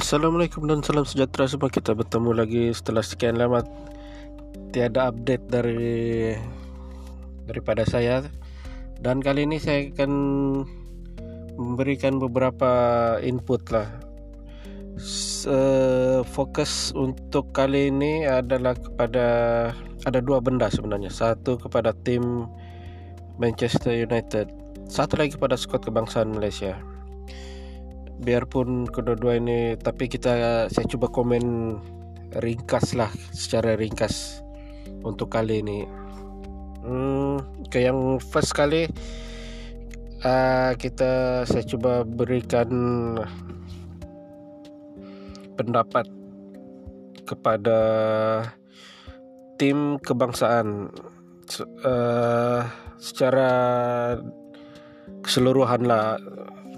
Assalamualaikum dan salam sejahtera semua. Kita bertemu lagi setelah sekian lama. Tiada update dari daripada saya. Dan kali ini saya akan memberikan beberapa input lah. Fokus untuk kali ini adalah kepada ada dua benda sebenarnya. Satu kepada tim Manchester United. Satu lagi kepada skuad kebangsaan Malaysia biarpun kedua-dua ini tapi kita saya coba komen ringkas lah secara ringkas untuk kali ini. Hmm, ke yang first kali uh, kita saya coba berikan pendapat kepada tim kebangsaan. Uh, secara keseluruhan lah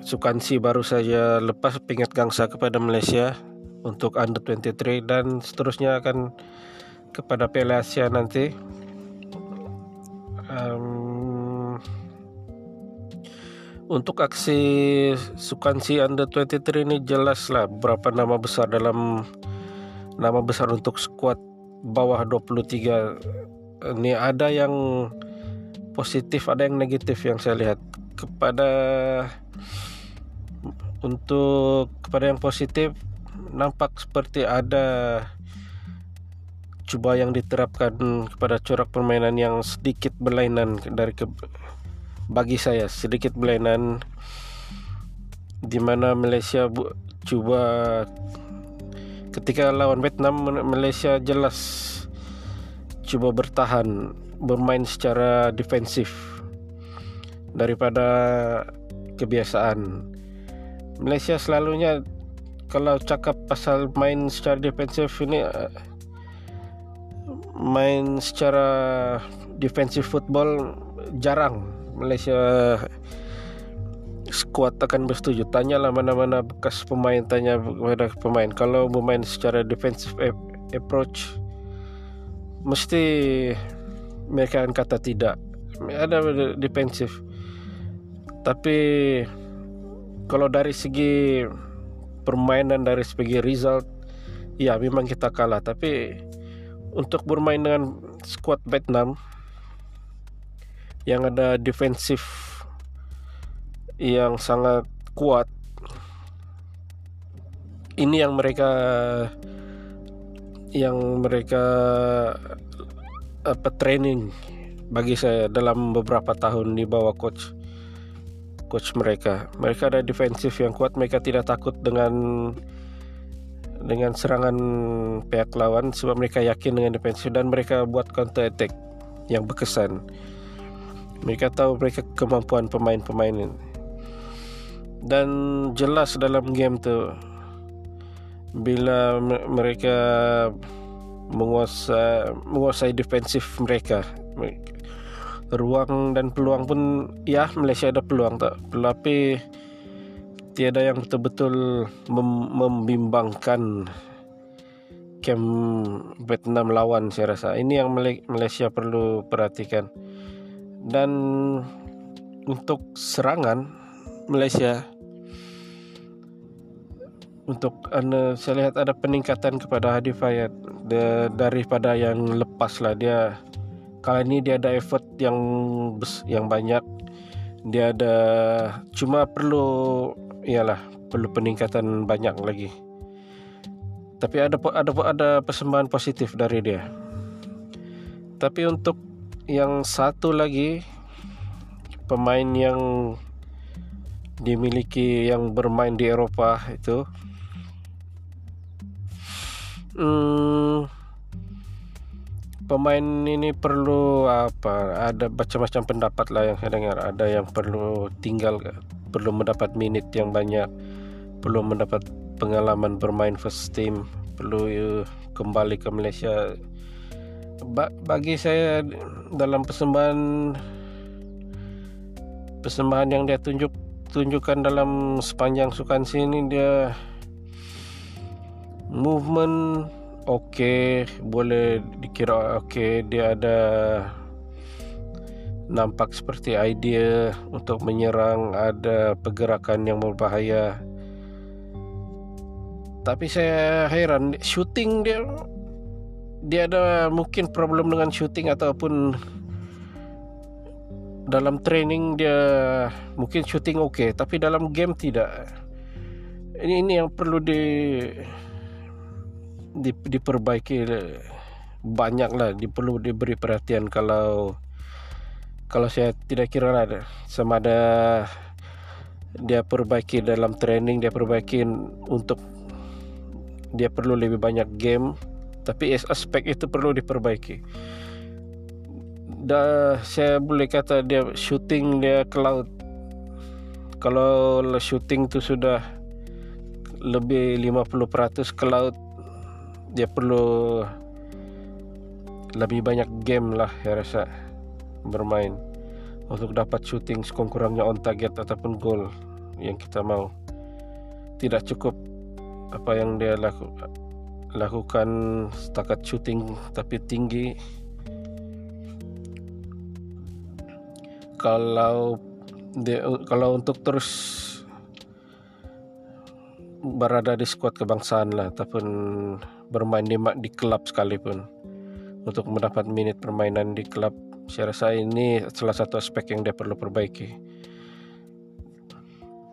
Sukansi baru saja lepas pingat gangsa kepada Malaysia untuk Under 23 dan seterusnya akan kepada Piala Asia nanti. Um, untuk aksi Sukansi Under 23 ini jelaslah berapa nama besar dalam nama besar untuk skuad bawah 23 ini ada yang positif ada yang negatif yang saya lihat kepada untuk kepada yang positif nampak seperti ada cuba yang diterapkan kepada corak permainan yang sedikit berlainan dari ke, bagi saya sedikit berlainan di mana Malaysia bu, cuba ketika lawan Vietnam Malaysia jelas cuba bertahan bermain secara defensif daripada kebiasaan. Malaysia selalunya kalau cakap pasal main secara defensif ini eh, main secara defensif football jarang. Malaysia skuad akan bersetuju. Tanyalah mana-mana bekas pemain tanya kepada pemain. Kalau bermain secara defensif approach mesti mereka akan kata tidak. Ada defensif tapi kalau dari segi permainan dari segi result ya memang kita kalah. Tapi untuk bermain dengan squad Vietnam yang ada defensif yang sangat kuat ini yang mereka yang mereka apa training bagi saya dalam beberapa tahun di bawah coach coach mereka. Mereka ada defensif yang kuat, mereka tidak takut dengan dengan serangan pihak lawan sebab mereka yakin dengan defensif dan mereka buat counter attack yang berkesan. Mereka tahu mereka kemampuan pemain-pemain. Dan jelas dalam game tu bila mereka menguasai menguasai defensif mereka ruang dan peluang pun ya Malaysia ada peluang tak. Tapi tiada yang betul-betul mem- membimbangkan kem Vietnam lawan saya rasa. Ini yang Malaysia perlu perhatikan. Dan untuk serangan Malaysia untuk anda saya lihat ada peningkatan kepada Hadi Fayad daripada yang lepas lah dia kali ini dia ada effort yang yang banyak. Dia ada cuma perlu ialah perlu peningkatan banyak lagi. Tapi ada ada ada persembahan positif dari dia. Tapi untuk yang satu lagi pemain yang dimiliki yang bermain di Eropa itu hmm, pemain ini perlu apa ada macam-macam pendapat lah yang saya dengar. Ada yang perlu tinggal perlu mendapat minit yang banyak perlu mendapat pengalaman bermain first team perlu uh, kembali ke Malaysia. Ba bagi saya dalam persembahan persembahan yang dia tunjuk tunjukkan dalam sepanjang sukan sini dia movement okey boleh dikira okey dia ada nampak seperti idea untuk menyerang ada pergerakan yang berbahaya. Tapi saya heran shooting dia dia ada mungkin problem dengan shooting ataupun dalam training dia mungkin shooting oke tapi dalam game tidak. Ini ini yang perlu di, di diperbaiki banyak lah perlu diberi perhatian kalau kalau saya tidak kira ada sama ada dia perbaiki dalam training dia perbaiki untuk dia perlu lebih banyak game tapi aspek itu perlu diperbaiki. Dah saya boleh kata dia shooting dia ke laut. Kalau shooting tu sudah lebih 50% ke laut dia perlu lebih banyak game lah saya rasa bermain. Untuk dapat shooting sekurang-kurangnya on target ataupun goal yang kita mau. Tidak cukup apa yang dia laku, lakukan setakat shooting tapi tinggi. Kalau de, kalau untuk terus berada di skuad kebangsaan lah ataupun bermain di di klub sekalipun. Untuk mendapat menit permainan di klub saya rasa ini salah satu aspek yang dia perlu perbaiki.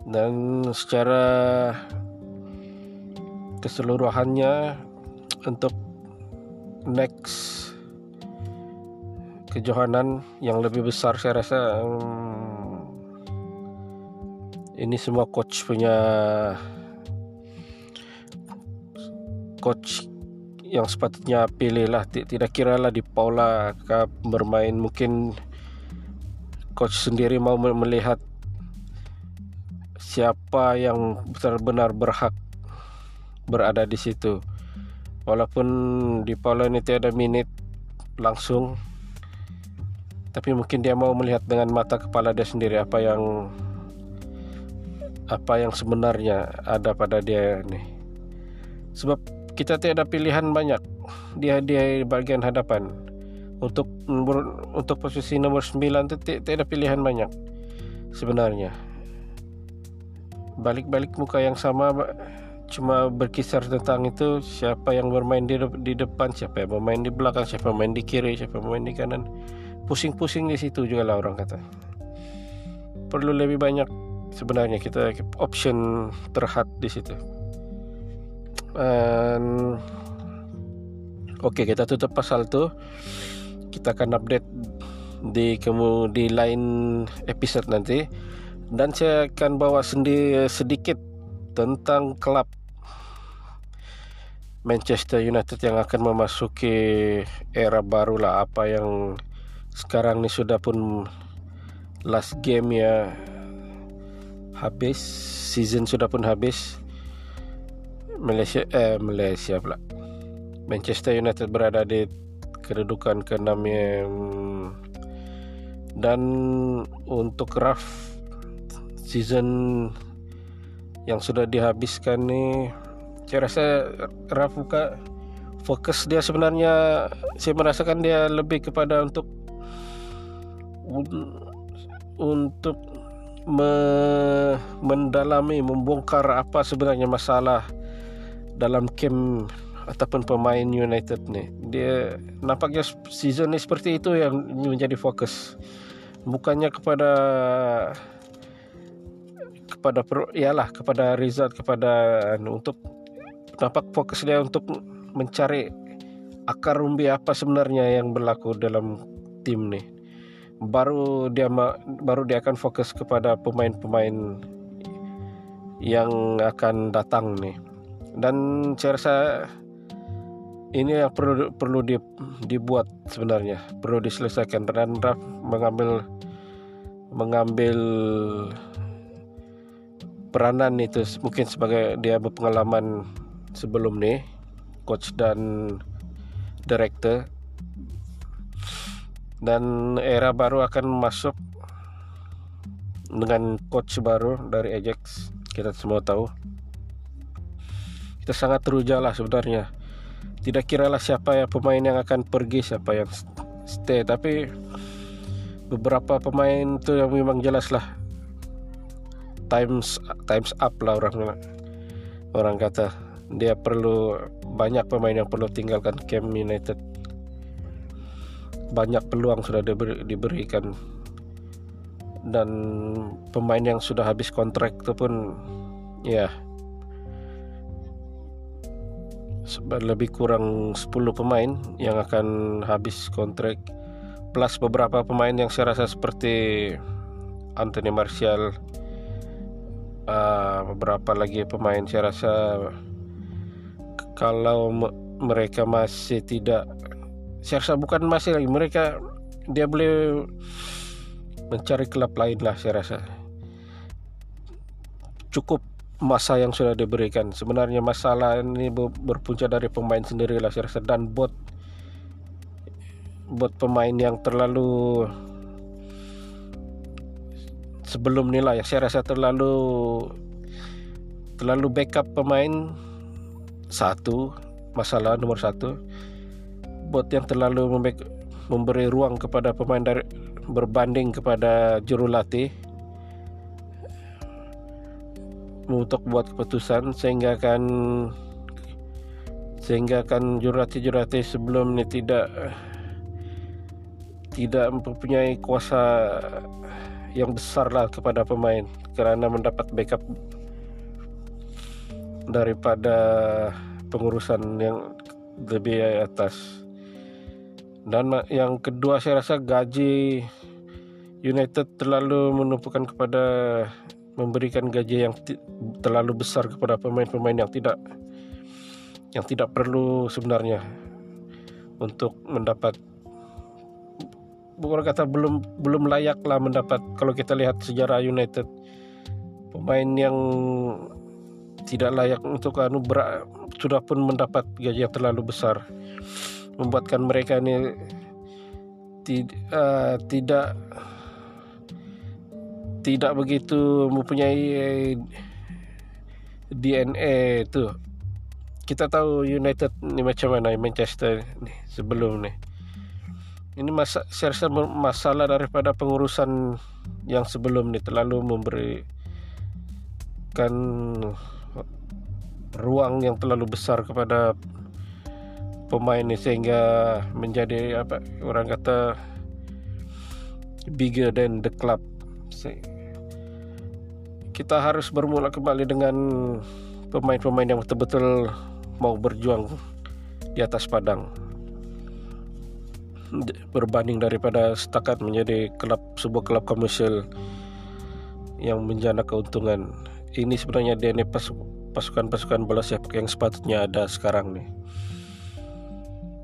Dan secara keseluruhannya untuk next kejohanan yang lebih besar saya rasa hmm, ini semua coach punya coach yang sepatutnya pilih lah. Tidak kira lah di Paula bermain. Mungkin coach sendiri mau melihat siapa yang benar-benar berhak berada di situ. Walaupun di Paula ini tiada minit langsung tapi mungkin dia mau melihat dengan mata kepala dia sendiri apa yang apa yang sebenarnya ada pada dia nih sebab kita tidak ada pilihan banyak dia dia bagian hadapan. Untuk untuk posisi nomor 9 itu tidak ada pilihan banyak sebenarnya. Balik-balik muka yang sama cuma berkisar tentang itu siapa yang bermain di, di depan siapa yang bermain di belakang siapa yang main di kiri siapa yang main di kanan. Pusing-pusing di situ juga lah orang kata. Perlu lebih banyak sebenarnya kita option terhad di situ dan oke okay, kita tutup pasal tu kita akan update di kemu di lain episode nanti. Dan saya akan bawa sendiri sedikit tentang klub Manchester United yang akan memasuki era baru lah. Apa yang sekarang ni sudah pun last game ya habis season sudah pun habis Malaysia eh Malaysia pula. Manchester United berada di kedudukan ke-6 yang dan untuk RAF season yang sudah dihabiskan ni saya rasa RAF buka fokus dia sebenarnya saya merasakan dia lebih kepada untuk untuk me mendalami membongkar apa sebenarnya masalah dalam game ataupun pemain United ni dia nampaknya season ni seperti itu yang menjadi fokus. Bukannya kepada kepada ialah kepada result kepada anu, untuk nampak fokus dia untuk mencari akar umbi apa sebenarnya yang berlaku dalam tim ni. Baru dia baru dia akan fokus kepada pemain-pemain yang akan datang nih dan saya rasa ini yang perlu perlu di, dibuat sebenarnya. Perlu diselesaikan. Dan Raf mengambil mengambil peranan itu mungkin sebagai dia berpengalaman sebelum nih coach dan director. Dan era baru akan masuk dengan coach baru dari Ajax. Kita semua tahu kita sangat teruja lah sebenarnya. Tidak kira lah siapa ya pemain yang akan pergi siapa yang stay. Tapi beberapa pemain itu yang memang jelas lah times times up lah orang orang kata. Dia perlu banyak pemain yang perlu tinggalkan Cam United. Banyak peluang sudah diberi, diberikan. Dan pemain yang sudah habis kontrak itu pun ya lebih kurang 10 pemain yang akan habis kontrak plus beberapa pemain yang saya rasa seperti Anthony Martial uh, beberapa lagi pemain saya rasa kalau mereka masih tidak saya rasa bukan masih lagi mereka dia boleh mencari klub lain lah saya rasa. Cukup masa yang sudah diberikan. Sebenarnya masalah ini berpunca dari pemain sendiri lah saya rasa. Dan bot buat pemain yang terlalu sebelum nilai ya saya rasa terlalu terlalu backup pemain satu masalah nomor satu. Buat yang terlalu memberi ruang kepada pemain dari berbanding kepada juru latih untuk buat keputusan sehingga kan sehingga kan jurati jurati sebelum ini tidak tidak mempunyai kuasa yang besar lah kepada pemain kerana mendapat backup daripada pengurusan yang lebih atas. Dan yang kedua saya rasa gaji United terlalu menumpukan kepada memberikan gaji yang terlalu besar kepada pemain-pemain yang tidak yang tidak perlu sebenarnya untuk mendapat bukan kata belum belum layak lah mendapat. Kalau kita lihat sejarah United pemain yang tidak layak untuk anu ber, sudah pun mendapat gaji yang terlalu besar. Membuatkan mereka ini tid, uh, tidak tidak begitu mempunyai DNA itu kita tahu United ini macam mana Manchester nih sebelum nih ini masa saya rasa masalah daripada pengurusan yang sebelum nih terlalu memberikan ruang yang terlalu besar kepada pemain ini sehingga menjadi apa orang kata bigger than the club kita harus bermula kembali dengan pemain-pemain yang betul-betul mau berjuang di atas padang. Berbanding daripada setakat menjadi klub sebuah klub komersial yang menjana keuntungan. Ini sebenarnya DNA pasukan-pasukan bola sepak yang sepatutnya ada sekarang nih.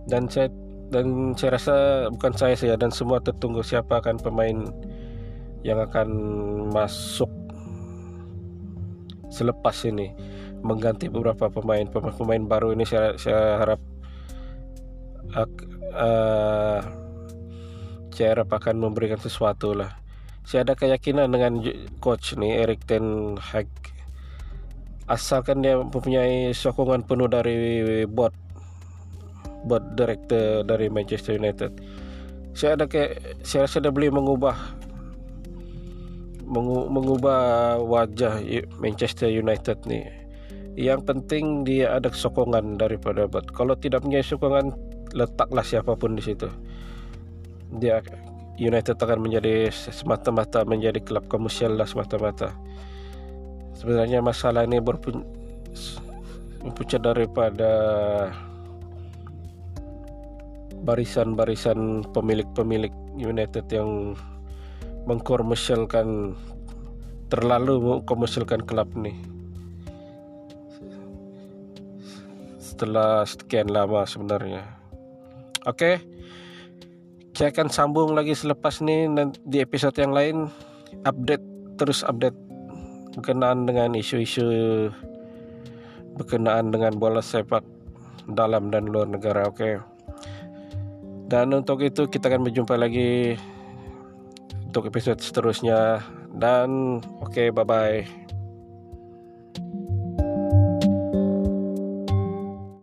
Dan saya dan saya rasa bukan saya saja dan semua tertunggu siapa akan pemain yang akan masuk selepas ini mengganti beberapa pemain. Pemain, baru ini saya, saya harap uh, saya harap akan memberikan sesuatu lah. Saya ada keyakinan dengan coach nih Erik Ten Hag. Asalkan dia mempunyai sokongan penuh dari board board director dari Manchester United. Saya ada kayak saya rasa dia boleh mengubah mengubah wajah Manchester United nih. Yang penting dia ada sokongan daripada buat. Kalau tidak punya sokongan, letaklah siapa pun di situ. Dia United akan menjadi semata-mata menjadi klub komersial lah semata-mata. Sebenarnya masalah ini berpunca daripada barisan-barisan pemilik-pemilik United yang mengkomersialkan terlalu mengkomersialkan klub nih setelah sekian lama sebenarnya. Oke okay. saya akan sambung lagi selepas ini di episode yang lain update terus update berkenaan dengan isu-isu berkenaan dengan bola sepak dalam dan luar negara. Oke dan untuk itu kita akan berjumpa lagi untuk episode seterusnya. Dan oke okay, bye bye